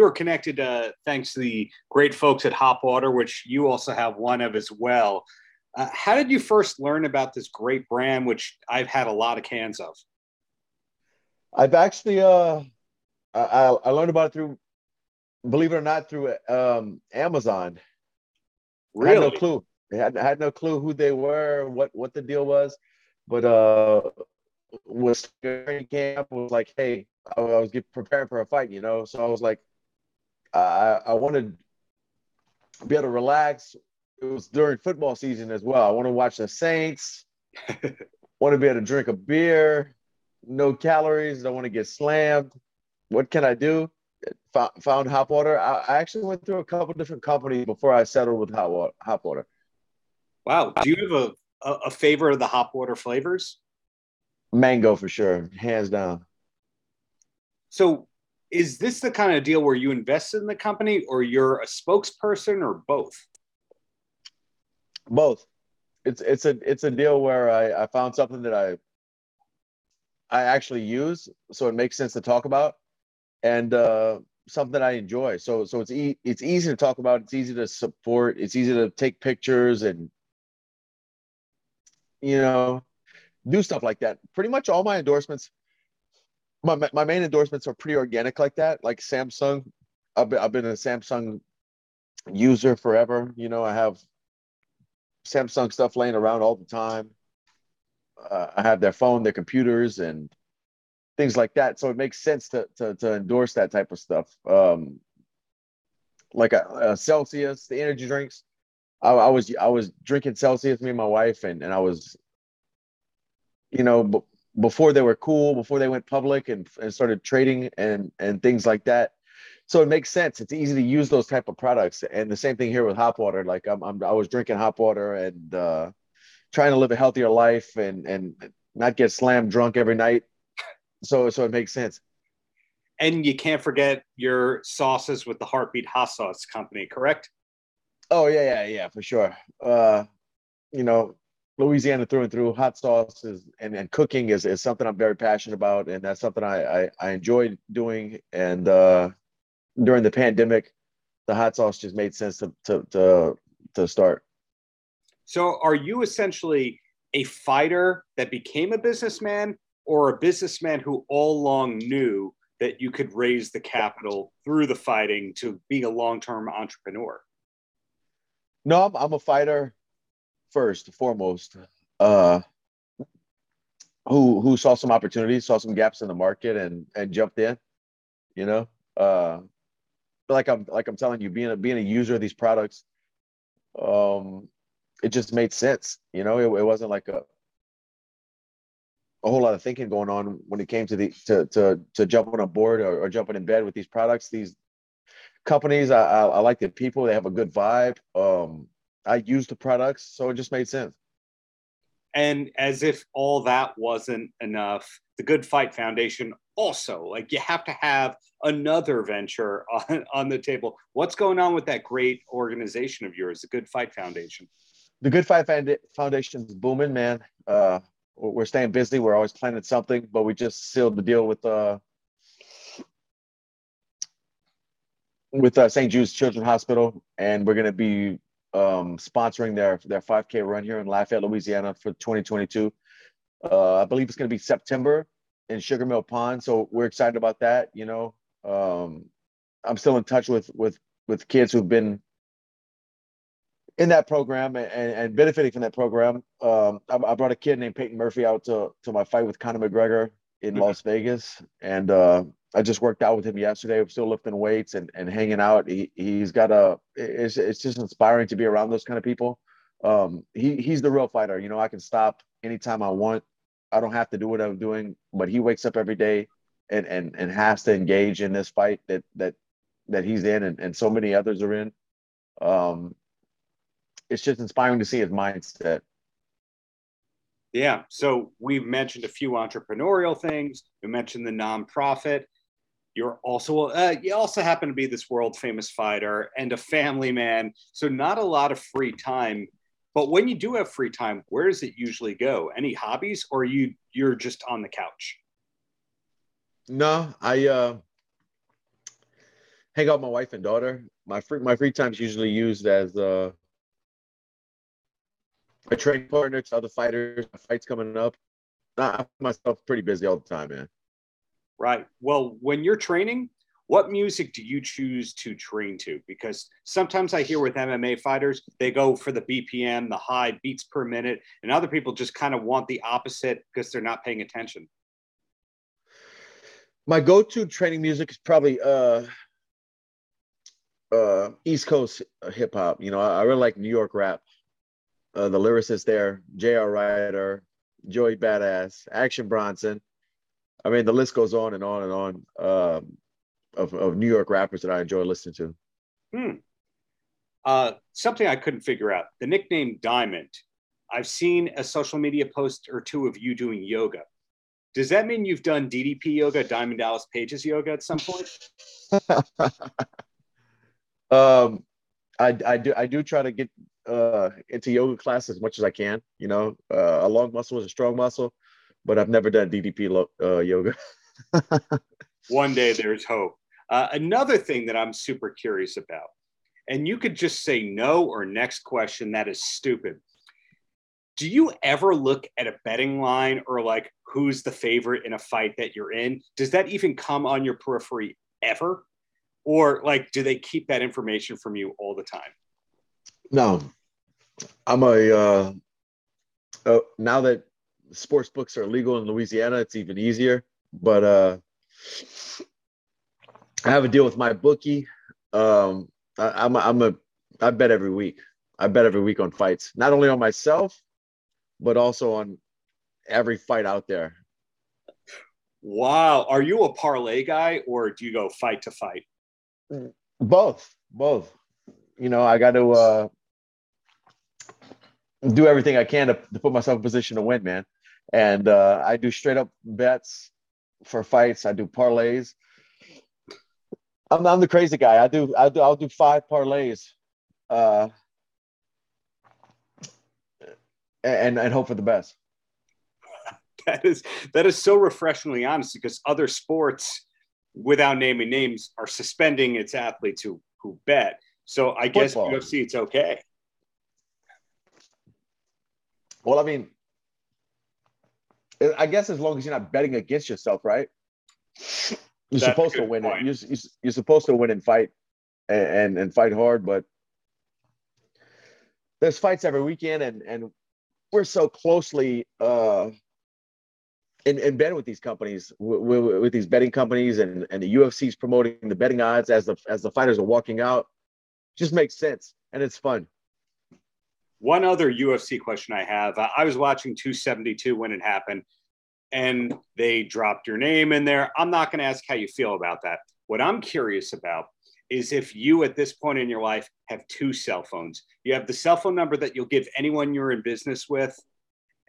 We were connected uh, thanks to the great folks at Hop Water, which you also have one of as well. Uh, how did you first learn about this great brand, which I've had a lot of cans of? I've actually uh, I, I learned about it through, believe it or not, through um, Amazon. Really? I had no clue. I had, I had no clue who they were, what what the deal was, but uh, was training camp was like, hey, I, I was get, preparing for a fight, you know. So I was like, I I wanted to be able to relax. It was during football season as well. I want to watch the Saints. want to be able to drink a beer. No calories. Don't want to get slammed. What can I do? Found, found hop water. I, I actually went through a couple different companies before I settled with hot water. Hop water. Wow. Do you have a, a, a favorite of the hop water flavors? Mango for sure, hands down. So is this the kind of deal where you invest in the company or you're a spokesperson or both? Both. It's it's a it's a deal where I, I found something that I I actually use, so it makes sense to talk about, and uh, something I enjoy. So so it's e- it's easy to talk about. It's easy to support. It's easy to take pictures and you know do stuff like that. Pretty much all my endorsements, my my main endorsements are pretty organic like that. Like Samsung, I've been, I've been a Samsung user forever. You know, I have Samsung stuff laying around all the time. Uh, I have their phone, their computers, and things like that. So it makes sense to to, to endorse that type of stuff. Um, like a, a Celsius, the energy drinks. I, I, was I was drinking Celsius, me and my wife, and and I was you know, before they were cool, before they went public and, and started trading and and things like that. So it makes sense. It's easy to use those type of products. And the same thing here with hop water. Like I'm, I'm I was drinking hop water and uh, trying to live a healthier life and and not get slammed drunk every night. So so it makes sense. And you can't forget your sauces with the Heartbeat Hot Sauce Company, correct? Oh yeah, yeah, yeah, for sure. Uh, you know, Louisiana through and through. Hot sauces and, and cooking is, is something I'm very passionate about, and that's something I I, I enjoy doing. And uh, during the pandemic, the hot sauce just made sense to to to, to start. So, are you essentially a fighter that became a businessman, or a businessman who all along knew that you could raise the capital through the fighting to be a long term entrepreneur? No, I'm, I'm a fighter first foremost, uh, who who saw some opportunities, saw some gaps in the market, and and jumped in. You know, uh, like I'm like I'm telling you, being a being a user of these products, um, it just made sense. You know, it, it wasn't like a a whole lot of thinking going on when it came to the to to to jumping on board or, or jumping in bed with these products. These companies, I, I, I like the people; they have a good vibe. Um, I used the products, so it just made sense. And as if all that wasn't enough, the Good Fight Foundation also, like you have to have another venture on, on the table. What's going on with that great organization of yours, the Good Fight Foundation? The Good Fight Foundation is booming, man. Uh, we're staying busy. We're always planning something, but we just sealed the deal with uh, with uh, St. Jude's Children's Hospital, and we're going to be um, sponsoring their their 5K run here in Lafayette, Louisiana for 2022. Uh, I believe it's going to be September in Sugar Mill Pond, so we're excited about that. You know, um, I'm still in touch with with with kids who've been in that program and, and benefiting from that program. Um, I, I, brought a kid named Peyton Murphy out to to my fight with Conor McGregor in mm-hmm. Las Vegas, and uh, I just worked out with him yesterday. We're still lifting weights and, and hanging out. He he's got a it's it's just inspiring to be around those kind of people. Um, he he's the real fighter. You know, I can stop anytime I want. I don't have to do what I'm doing, but he wakes up every day and and and has to engage in this fight that that that he's in and, and so many others are in. Um, it's just inspiring to see his mindset. Yeah. So we've mentioned a few entrepreneurial things. We mentioned the nonprofit. You're also uh, you also happen to be this world famous fighter and a family man, so not a lot of free time. But when you do have free time, where does it usually go? Any hobbies, or you you're just on the couch? No, I uh, hang out with my wife and daughter. My free my free time is usually used as uh, a training partner to other fighters. Fights coming up. I myself pretty busy all the time, man. Right. Well, when you're training, what music do you choose to train to? Because sometimes I hear with MMA fighters, they go for the BPM, the high beats per minute, and other people just kind of want the opposite because they're not paying attention. My go-to training music is probably uh, uh, East Coast hip hop. You know, I, I, really like New York rap. Uh, the lyricists there, J.R. Writer, Joey Badass, Action Bronson. I mean, the list goes on and on and on um, of, of New York rappers that I enjoy listening to. Hmm. Uh, something I couldn't figure out the nickname Diamond. I've seen a social media post or two of you doing yoga. Does that mean you've done DDP yoga, Diamond Dallas Page's yoga at some point? um, I, I do I do try to get uh, into yoga class as much as I can. You know, uh, a long muscle is a strong muscle, but I've never done DDP lo- uh, yoga. One day there's hope. Uh, another thing that I'm super curious about, and you could just say no or next question, that is stupid. Do you ever look at a betting line or like who's the favorite in a fight that you're in? Does that even come on your periphery ever? Or like, do they keep that information from you all the time? No, I'm a uh, uh, now that sports books are legal in Louisiana, it's even easier. But uh, I have a deal with my bookie. Um, I, I'm a, I'm a I bet every week. I bet every week on fights, not only on myself, but also on every fight out there. Wow, are you a parlay guy or do you go fight to fight? Both, both. You know, I got to uh, do everything I can to, to put myself in position to win, man. And uh, I do straight up bets for fights. I do parlays. I'm, I'm the crazy guy. I do I do I'll do five parlays, uh, and and hope for the best. That is that is so refreshingly honest because other sports, without naming names, are suspending its athletes who who bet. So I Football. guess UFC it's okay. Well, I mean, I guess as long as you're not betting against yourself, right? You're That's supposed to win point. it. You're, you're supposed to win and fight and, and, and fight hard, but there's fights every weekend, and and we're so closely uh, in, in betting with these companies, with, with, these betting companies, and and the UFC's promoting the betting odds as the as the fighters are walking out. Just makes sense, and it's fun. One other UFC question I have uh, I was watching 272 when it happened, and they dropped your name in there. I'm not going to ask how you feel about that. What I'm curious about is if you at this point in your life have two cell phones. You have the cell phone number that you'll give anyone you're in business with,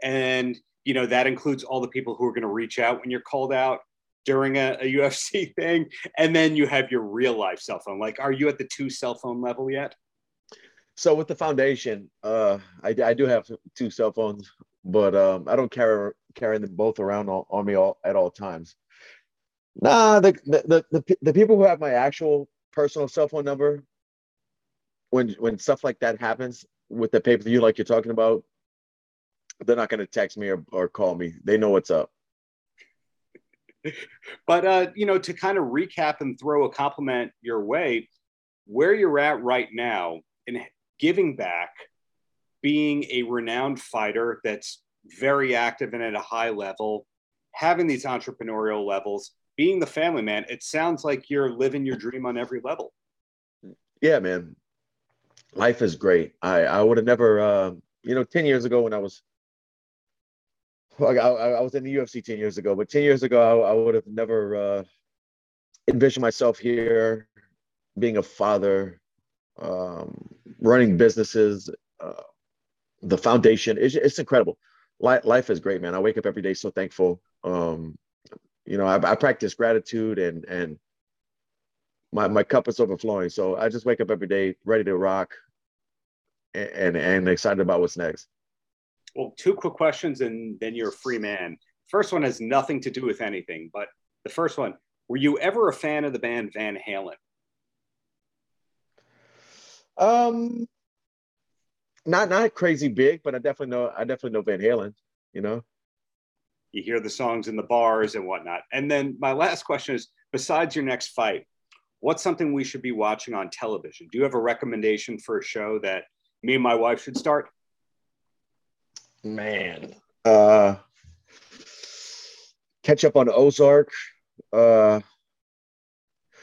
and you know that includes all the people who are going to reach out when you're called out during a, a, UFC thing, and then you have your real life cell phone. Like, are you at the two cell phone level yet? So with the foundation, uh, I, I do have two cell phones, but um, I don't carry carry them both around on, on me all, at all times. Nah, the, the the the people who have my actual personal cell phone number, when when stuff like that happens with the pay per view, like you're talking about, they're not going to text me or, or call me. They know what's up. but uh, you know, to kind of recap and throw a compliment your way, where you're at right now, and giving back, being a renowned fighter that's very active and at a high level, having these entrepreneurial levels, being the family man, it sounds like you're living your dream on every level. Yeah, man. Life is great. I, I would have never, uh, you know, 10 years ago when I was, I, I, was in the UFC 10 years ago, but 10 years ago, I, I would have never uh, envisioned myself here being a father, um, running businesses, uh, the foundation. It's, it's incredible. Life, life is great, man. I wake up every day so thankful. Um, you know, I, I practice gratitude and and my my cup is overflowing. So I just wake up every day ready to rock and, and, and excited about what's next. Well, two quick questions and then you're a free man. First one has nothing to do with anything, but the first one, were you ever a fan of the band Van Halen? Um, not not crazy big, but I definitely know I definitely know Van Halen. You know, you hear the songs in the bars and whatnot. And then my last question is: besides your next fight, what's something we should be watching on television? Do you have a recommendation for a show that me and my wife should start? Man, uh, catch up on Ozark. Uh,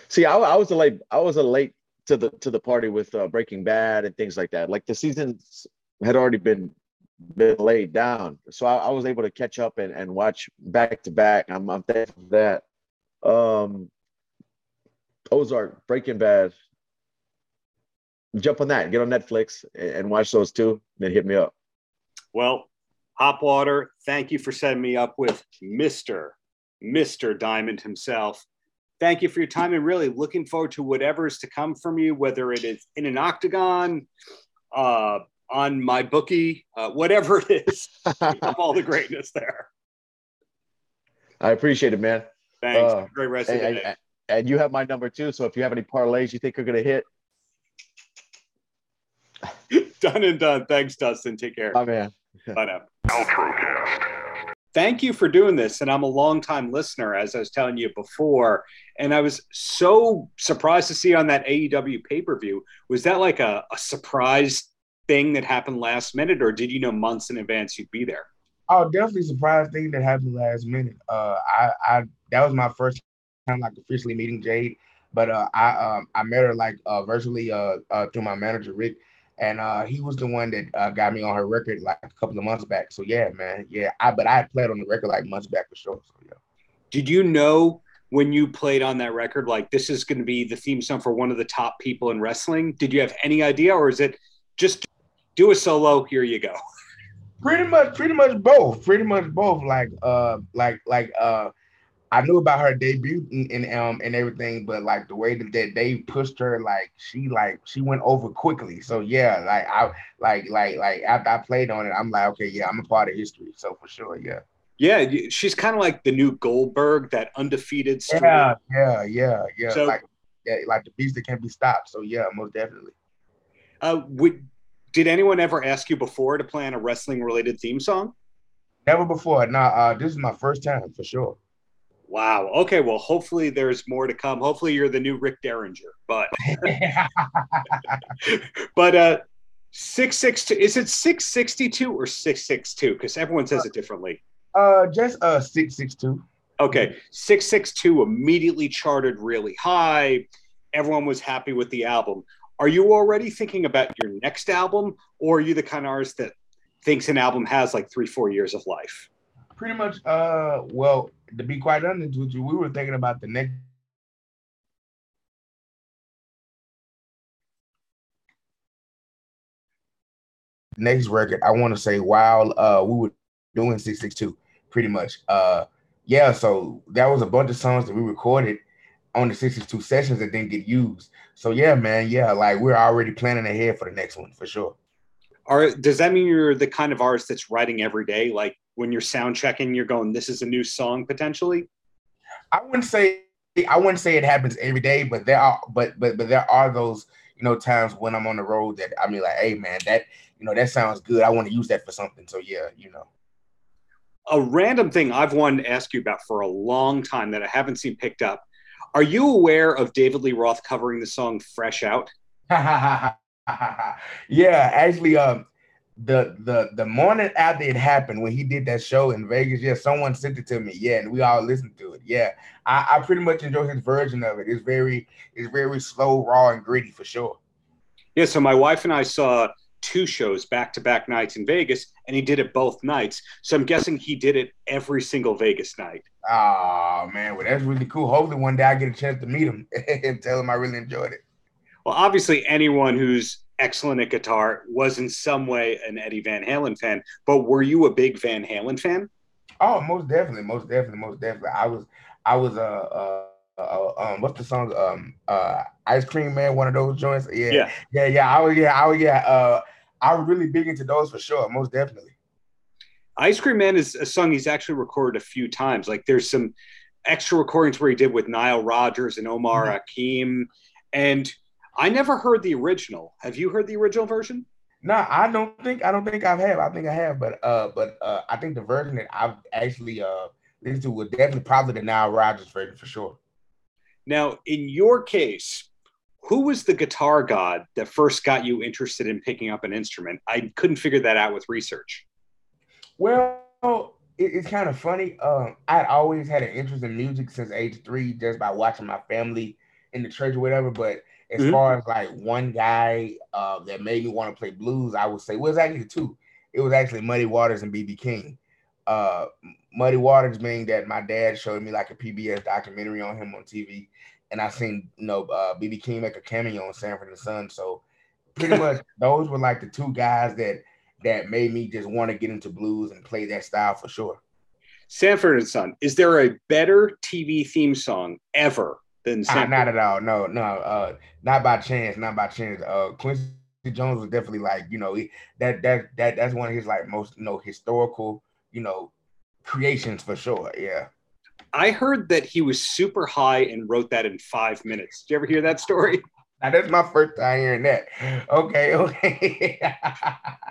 see, I, I was a late, I was a late to the to the party with uh, Breaking Bad and things like that. Like the seasons had already been been laid down, so I, I was able to catch up and, and watch back to back. I'm, I'm thankful for that. Um, Ozark, Breaking Bad. Jump on that. Get on Netflix and, and watch those two. Then hit me up. Well, Hopwater, thank you for setting me up with Mister Mister Diamond himself thank you for your time and really looking forward to whatever is to come from you, whether it is in an octagon, uh, on my bookie, uh, whatever it is. all the greatness there. I appreciate it, man. Thanks. Uh, Great rest and, of the day. And, and you have my number too. So if you have any parlays you think are going to hit, done and done. Thanks, Dustin. Take care. Bye, man. Bye now. Paltrocast thank you for doing this. And I'm a long-time listener, as I was telling you before. And I was so surprised to see on that AEW pay-per-view. Was that like a, a surprise thing that happened last minute, or did you know months in advance you'd be there? Oh, definitely surprise thing that happened last minute. Uh, I, I that was my first time like officially meeting Jade, but uh, I um, I met her like uh, virtually uh, uh, through my manager Rick and uh, he was the one that uh, got me on her record like a couple of months back. So yeah, man, yeah. I but I had played on the record like months back for sure. So yeah. Did you know when you played on that record like this is going to be the theme song for one of the top people in wrestling? Did you have any idea, or is it just do a solo? Here you go. Pretty much, pretty much both. Pretty much both. Like, uh, like, like, uh, I knew about her debut and, and, um and everything, but like the way that, that they pushed her, like she like she went over quickly. So yeah, like I like like like after I played on it, I'm like, okay, yeah, I'm a part of history. So for sure, yeah. Yeah, she's kind of like the new Goldberg, that undefeated. Streak. Yeah, yeah, yeah, yeah. So, like, yeah, like the beast that can't be stopped. So yeah, most definitely. Uh, would did anyone ever ask you before to plan a wrestling related theme song? Never before. Nah, uh, this is my first time for sure. Wow. Okay. Well, hopefully there's more to come. Hopefully you're the new Rick Derringer. But but uh six six two is it six sixty two or six six two? Because everyone says it differently. Uh just uh six six two. Okay. Six six two immediately charted really high. Everyone was happy with the album. Are you already thinking about your next album, or are you the kind of artist that thinks an album has like three, four years of life? Pretty much uh well to be quite honest with you, we were thinking about the next next record. I want to say while uh we were doing 662, pretty much. Uh yeah, so that was a bunch of songs that we recorded on the 62 sessions that didn't get used. So yeah, man, yeah, like we're already planning ahead for the next one for sure. Are does that mean you're the kind of artist that's writing every day? Like when you're sound checking, you're going, "This is a new song potentially." I wouldn't say I wouldn't say it happens every day, but there are but but but there are those you know times when I'm on the road that I mean like, hey man, that you know that sounds good. I want to use that for something. So yeah, you know. A random thing I've wanted to ask you about for a long time that I haven't seen picked up. Are you aware of David Lee Roth covering the song "Fresh Out"? yeah, actually, um, the the the morning after it happened when he did that show in Vegas, yeah, someone sent it to me. Yeah, and we all listened to it. Yeah. I, I pretty much enjoy his version of it. It's very it's very slow, raw, and gritty for sure. Yeah, so my wife and I saw two shows back to back nights in Vegas, and he did it both nights. So I'm guessing he did it every single Vegas night. Oh man, well that's really cool. Hopefully one day I get a chance to meet him and tell him I really enjoyed it. Well, obviously anyone who's excellent at guitar, was in some way an Eddie Van Halen fan. But were you a big Van Halen fan? Oh, most definitely, most definitely, most definitely. I was, I was uh, uh, uh um, what's the song? Um, uh, Ice Cream Man, one of those joints. Yeah, yeah, yeah, yeah. I was, yeah, I was, yeah. Uh, I was really big into those for sure, most definitely. Ice Cream Man is a song he's actually recorded a few times. Like there's some extra recordings where he did with Nile Rodgers and Omar mm-hmm. Hakim, and I never heard the original. Have you heard the original version? No, I don't think I don't think I have. I think I have, but uh, but uh, I think the version that I've actually uh listened to was definitely probably the Nile Rodgers version for sure. Now, in your case, who was the guitar god that first got you interested in picking up an instrument? I couldn't figure that out with research. Well, it, it's kind of funny. Um, I'd always had an interest in music since age three, just by watching my family in the church or whatever. But as mm-hmm. far as like one guy uh, that made me want to play blues, I would say well, was actually two. It was actually Muddy Waters and BB King. Uh, Muddy Waters being that my dad showed me like a PBS documentary on him on TV, and I seen you know BB uh, King make a cameo on Sanford and Son. So pretty much those were like the two guys that that made me just want to get into blues and play that style for sure. Sanford and Son. Is there a better TV theme song ever than uh, not at all. No, no, uh, not by chance, not by chance. Uh, Quincy Jones was definitely like, you know, that that that that's one of his like most you know historical, you know, creations for sure. Yeah. I heard that he was super high and wrote that in five minutes. Did you ever hear that story? Now that's my first time hearing that. Okay, okay.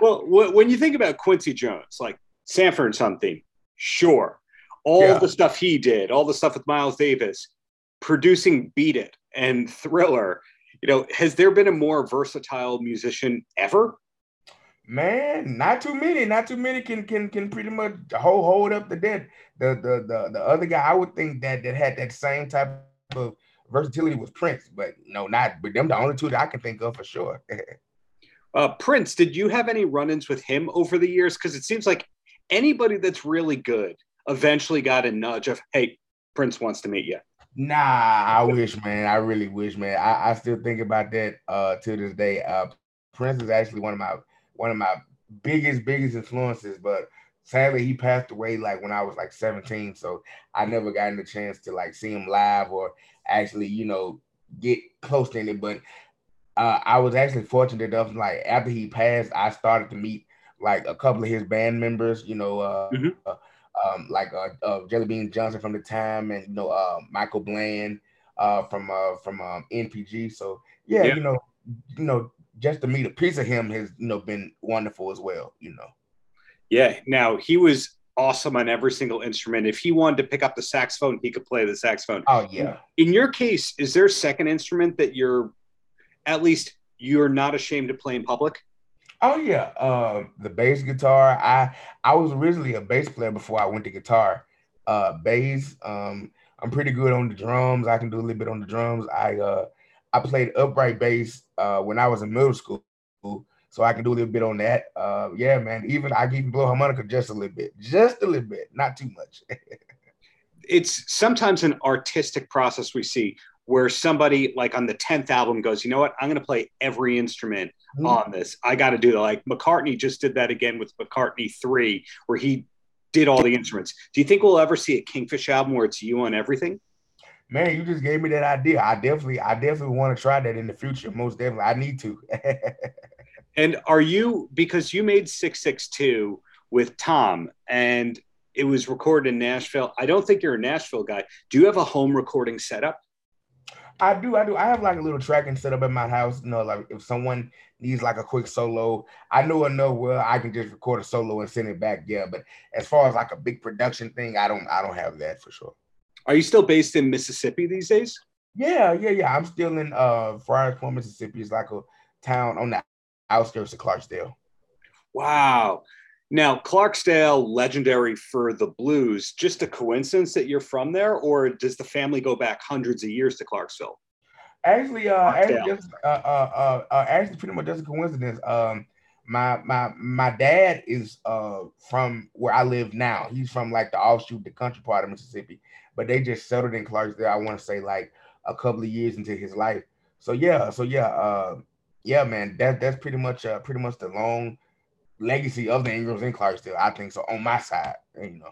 well, when you think about Quincy Jones, like Sanford and Son theme, sure. All yeah. the stuff he did, all the stuff with Miles Davis, producing Beat It and Thriller, you know, has there been a more versatile musician ever? Man, not too many. Not too many can can can pretty much hold hold up the dead. The the the the other guy I would think that that had that same type of versatility was Prince, but no, not but them the only two that I can think of for sure. uh, Prince, did you have any run-ins with him over the years? Because it seems like anybody that's really good eventually got a nudge of, hey, Prince wants to meet you. Nah, I wish, man. I really wish, man. I, I still think about that uh to this day. Uh Prince is actually one of my one of my biggest, biggest influences, but sadly he passed away like when I was like 17. So I never got the chance to like see him live or actually, you know, get close to it. But uh, I was actually fortunate enough, like after he passed, I started to meet like a couple of his band members, you know, uh, mm-hmm. uh um, like uh, uh, Jelly Bean Johnson from the time, and you know uh, Michael Bland uh, from uh, from um, NPG. So yeah, yeah, you know, you know, just to meet a piece of him has you know been wonderful as well. You know. Yeah. Now he was awesome on every single instrument. If he wanted to pick up the saxophone, he could play the saxophone. Oh yeah. In your case, is there a second instrument that you're at least you're not ashamed to play in public? Oh yeah, uh, the bass guitar. I I was originally a bass player before I went to guitar. Uh, bass. Um, I'm pretty good on the drums. I can do a little bit on the drums. I uh, I played upright bass uh, when I was in middle school, so I can do a little bit on that. Uh, yeah, man. Even I can blow harmonica just a little bit, just a little bit, not too much. it's sometimes an artistic process we see where somebody like on the 10th album goes, you know what, I'm going to play every instrument mm-hmm. on this. I got to do that. Like McCartney just did that again with McCartney 3, where he did all the instruments. Do you think we'll ever see a Kingfish album where it's you on everything? Man, you just gave me that idea. I definitely, I definitely want to try that in the future. Most definitely, I need to. and are you because you made 662 with Tom and it was recorded in Nashville? I don't think you're a Nashville guy. Do you have a home recording setup? I do, I do. I have like a little tracking set up at my house. You know, like if someone needs like a quick solo, I know enough where I can just record a solo and send it back. Yeah, but as far as like a big production thing, I don't, I don't have that for sure. Are you still based in Mississippi these days? Yeah, yeah, yeah. I'm still in uh Friars Point, Mississippi. It's like a town on the outskirts of Clarksdale. Wow. Now, Clarksdale, legendary for the blues, just a coincidence that you're from there, or does the family go back hundreds of years to Clarksville? Actually, uh, actually, just, uh, uh, uh, uh, actually, pretty much just a coincidence. Um, my my my dad is uh from where I live now. He's from like the offshoot, the country part of Mississippi, but they just settled in Clarksdale. I want to say like a couple of years into his life. So yeah, so yeah, uh, yeah, man, that that's pretty much uh pretty much the long legacy of the Ingrams in Clarksdale. I think so on my side, you know.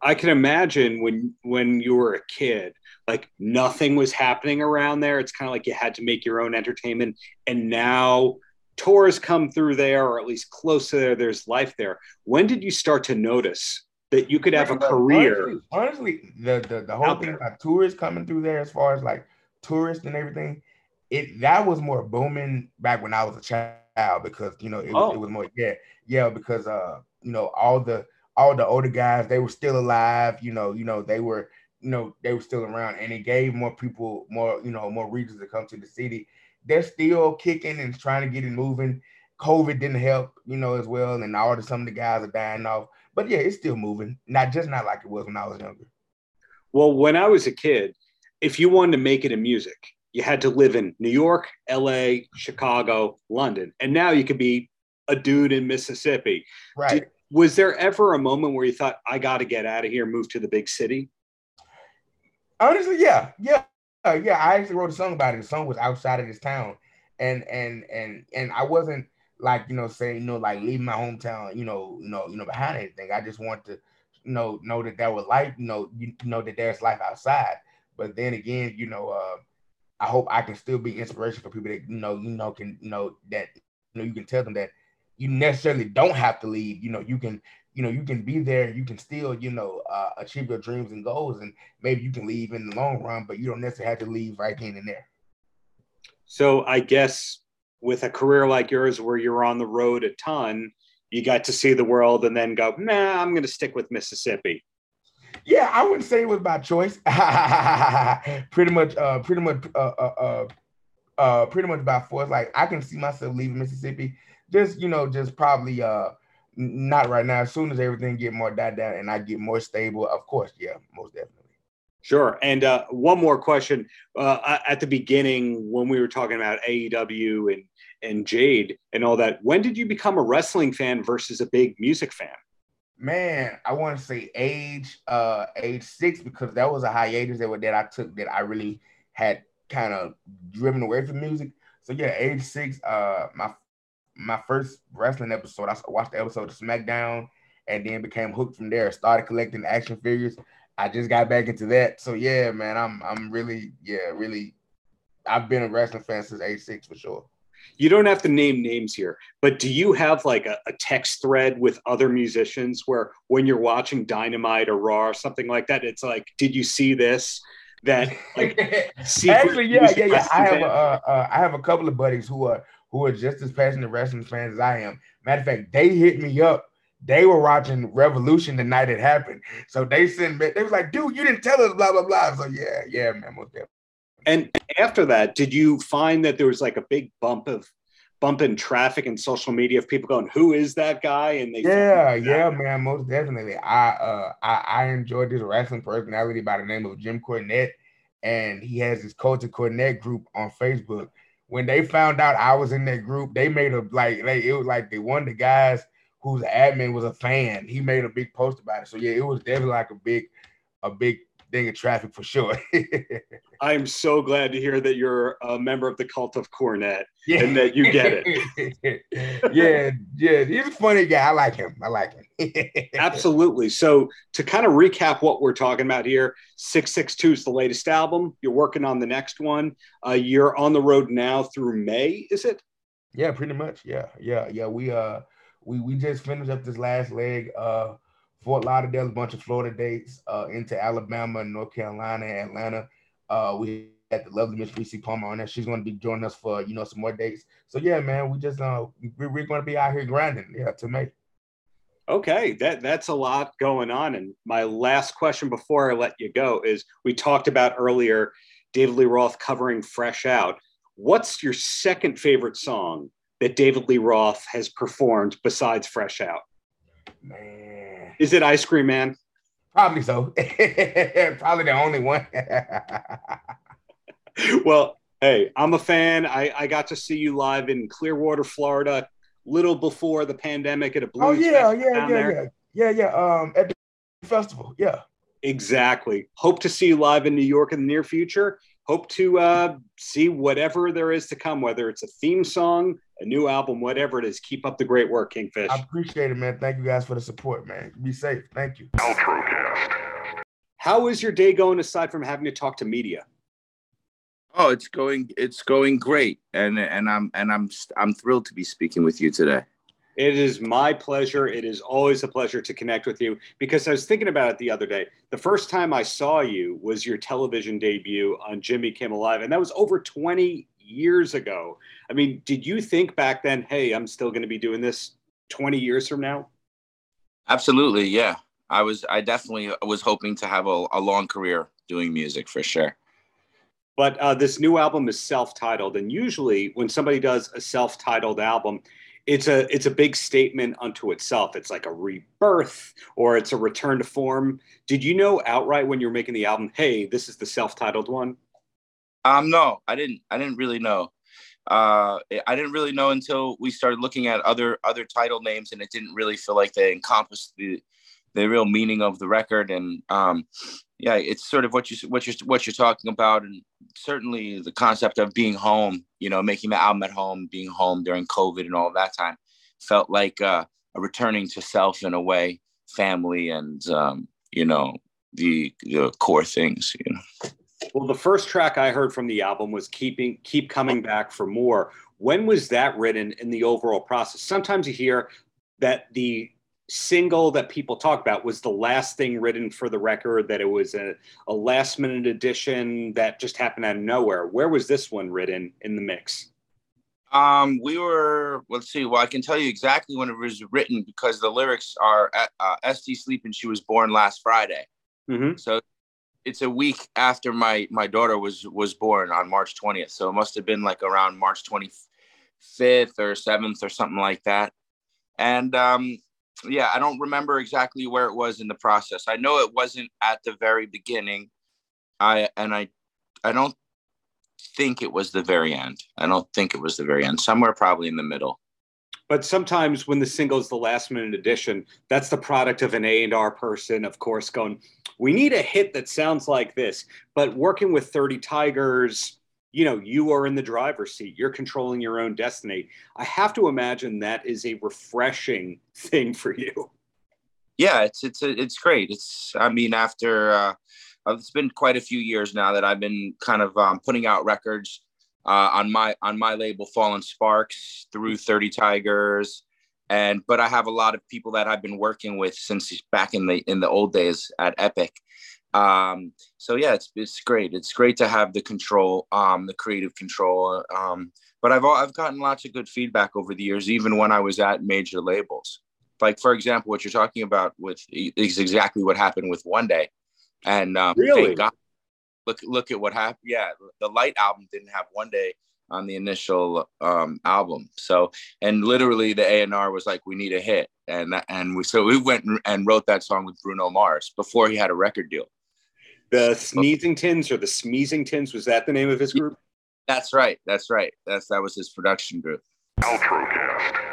I can imagine when when you were a kid, like nothing was happening around there. It's kind of like you had to make your own entertainment, and now tours come through there, or at least close to there. There's life there. When did you start to notice that you could have a career? Honestly, honestly the, the the whole thing about tourists coming through there, as far as like tourists and everything, it that was more booming back when I was a child because you know it, Oh. it was more yeah yeah because uh you know all the all the older guys they were still alive you know you know they were you know they were still around and it gave more people more you know more reasons to come to the city. They're still kicking and trying to get it moving. Covid didn't help you know as well and all the some of the guys are dying off. But yeah it's still moving. Not just not like it was when i was younger. Well, when I was a kid, if you wanted to make it in music, you had to live in New York, LA, Chicago, London. And now you could be a dude in Mississippi. right Was there ever a moment where you thought, I got to get out of here, move to the big city? Honestly, yeah, yeah, yeah. I actually wrote a song about it. The song was outside of this town, and and and and I wasn't like you know saying you know like leave my hometown, you know, you know, you know behind anything. I just want to, you know, know that there was life, you know, you know that there's life outside. But then again, you know, uh, I hope I can still be inspiration for people that you know, you know, can you know that you know you can tell them that you necessarily don't have to leave. You know, you can you know you can be there. You can still you know uh, achieve your dreams and goals, and maybe you can leave in the long run, but you don't necessarily have to leave right then and there. So I guess with a career like yours where you're on the road a ton, you got to see the world and then go, nah, I'm going to stick with Mississippi. Yeah, I wouldn't say it was by choice. pretty much, uh, pretty much, uh, uh, uh, uh, pretty much by force. Like I can see myself leaving Mississippi. Just you know, just probably uh, not right now. As soon as everything get more died down and I get more stable, of course, yeah, most definitely. Sure. And uh, one more question. Uh, at the beginning, when we were talking about AEW and, and Jade and all that, when did you become a wrestling fan versus a big music fan? Man, I want to say age, uh, age six because that was a hiatus that, that I took that I really had kind of driven away from music. So yeah, age six, uh, my my first wrestling episode, I watched the episode of SmackDown and then became hooked from there. Started collecting action figures. I just got back into that. So yeah, man, I'm I'm really yeah really. I've been a wrestling fan since age six for sure. You don't have to name names here, but do you have like a, a text thread with other musicians where when you're watching Dynamite or Raw or something like that, it's like, did you see this? That like actually, yeah, yeah, yeah. I have a, uh, uh, I have a couple of buddies who are who are just as passionate wrestling fans as I am. Matter of fact, they hit me up. They were watching Revolution the night it happened, so they sent me. They was like, "Dude, you didn't tell us, blah blah blah." So yeah, yeah, man, most definitely. And after that, did you find that there was like a big bump of bump in traffic and social media of people going, "Who is that guy?" And they yeah, yeah, man, most definitely. I uh I, I enjoyed this wrestling personality by the name of Jim Cornette, and he has this Cult of Cornette group on Facebook. When they found out I was in that group, they made a like they it was like they one of the guys whose admin was a fan. He made a big post about it. So yeah, it was definitely like a big a big thing of traffic for sure. I'm so glad to hear that you're a member of the cult of Cornette yeah. and that you get it. yeah, yeah, he's a funny guy. I like him. I like him. Absolutely. So to kind of recap what we're talking about here, 662 is the latest album. You're working on the next one. Uh, you're on the road now through May, is it? Yeah, pretty much. Yeah, yeah, yeah. We uh we we just finished up this last leg. Uh Fort Lauderdale, a bunch of Florida dates, uh, into Alabama, North Carolina, Atlanta. Uh, we had the lovely Miss Reese Palmer on there. She's going to be joining us for you know some more dates. So yeah, man, we just uh we're, we're going to be out here grinding. Yeah, to make. Okay, that that's a lot going on. And my last question before I let you go is: we talked about earlier David Lee Roth covering "Fresh Out." What's your second favorite song that David Lee Roth has performed besides "Fresh Out"? Man, is it Ice Cream Man? Probably so. Probably the only one. well, hey, I'm a fan. I, I got to see you live in Clearwater, Florida, little before the pandemic at a blues. Oh yeah, yeah, yeah, yeah, yeah, yeah. Um, at the festival, yeah. Exactly. Hope to see you live in New York in the near future. Hope to uh, see whatever there is to come, whether it's a theme song, a new album, whatever it is. Keep up the great work, Kingfish. I appreciate it, man. Thank you guys for the support, man. Be safe. Thank you. Paltrocast. How is your day going aside from having to talk to media? Oh, it's going it's going great. And and I'm and I'm I'm thrilled to be speaking with you today. It is my pleasure. It is always a pleasure to connect with you because I was thinking about it the other day. The first time I saw you was your television debut on Jimmy Kimmel Live, and that was over 20 years ago. I mean, did you think back then, hey, I'm still going to be doing this 20 years from now? Absolutely, yeah. I was, I definitely was hoping to have a, a long career doing music for sure. But uh, this new album is self-titled, and usually when somebody does a self-titled album, it's a it's a big statement unto itself. It's like a rebirth or it's a return to form. Did you know outright when you were making the album, hey, this is the self-titled one? Um, no, I didn't. I didn't really know. Uh, I didn't really know until we started looking at other other title names, and it didn't really feel like they encompassed the the real meaning of the record. And um, yeah, it's sort of what you what you're what you're talking about, and certainly the concept of being home. You know, making the album at home, being home during COVID and all that time, felt like uh, a returning to self in a way, family, and um, you know the the core things. You know. Well, the first track I heard from the album was "Keeping Keep Coming Back for More." When was that written in the overall process? Sometimes you hear that the single that people talk about was the last thing written for the record, that it was a, a last minute addition that just happened out of nowhere. Where was this one written in the mix? Um, we were, let's see, well, I can tell you exactly when it was written because the lyrics are uh, ST Sleep and she was born last Friday. Mm-hmm. So it's a week after my my daughter was was born on March 20th. So it must have been like around March 25th or 7th or something like that. And um, yeah, I don't remember exactly where it was in the process. I know it wasn't at the very beginning. I and I I don't think it was the very end. I don't think it was the very end. Somewhere probably in the middle. But sometimes when the single is the last minute addition, that's the product of an A&R person, of course, going, we need a hit that sounds like this. But working with 30 Tigers, you know you are in the driver's seat you're controlling your own destiny. I have to imagine that is a refreshing thing for you. Yeah it's it's it's great. It's i mean after uh, it's been quite a few years now that i've been kind of um, putting out records uh, on my on my label fallen sparks through 30 tigers. And but i have a lot of people that i've been working with since back in the in the old days at epic um, so yeah, it's it's great. It's great to have the control, um, the creative control. Um, but I've I've gotten lots of good feedback over the years, even when I was at major labels. Like for example, what you're talking about with is exactly what happened with One Day, and um, really, God, look look at what happened. Yeah, the Light album didn't have One Day on the initial um, album. So, and literally the A&R was like, we need a hit. And, and we, so we went and wrote that song with Bruno Mars before he had a record deal. The Sneezingtons or the Smeezingtons was that the name of his group? That's right. That's right. That's that was his production group. Paltrocast.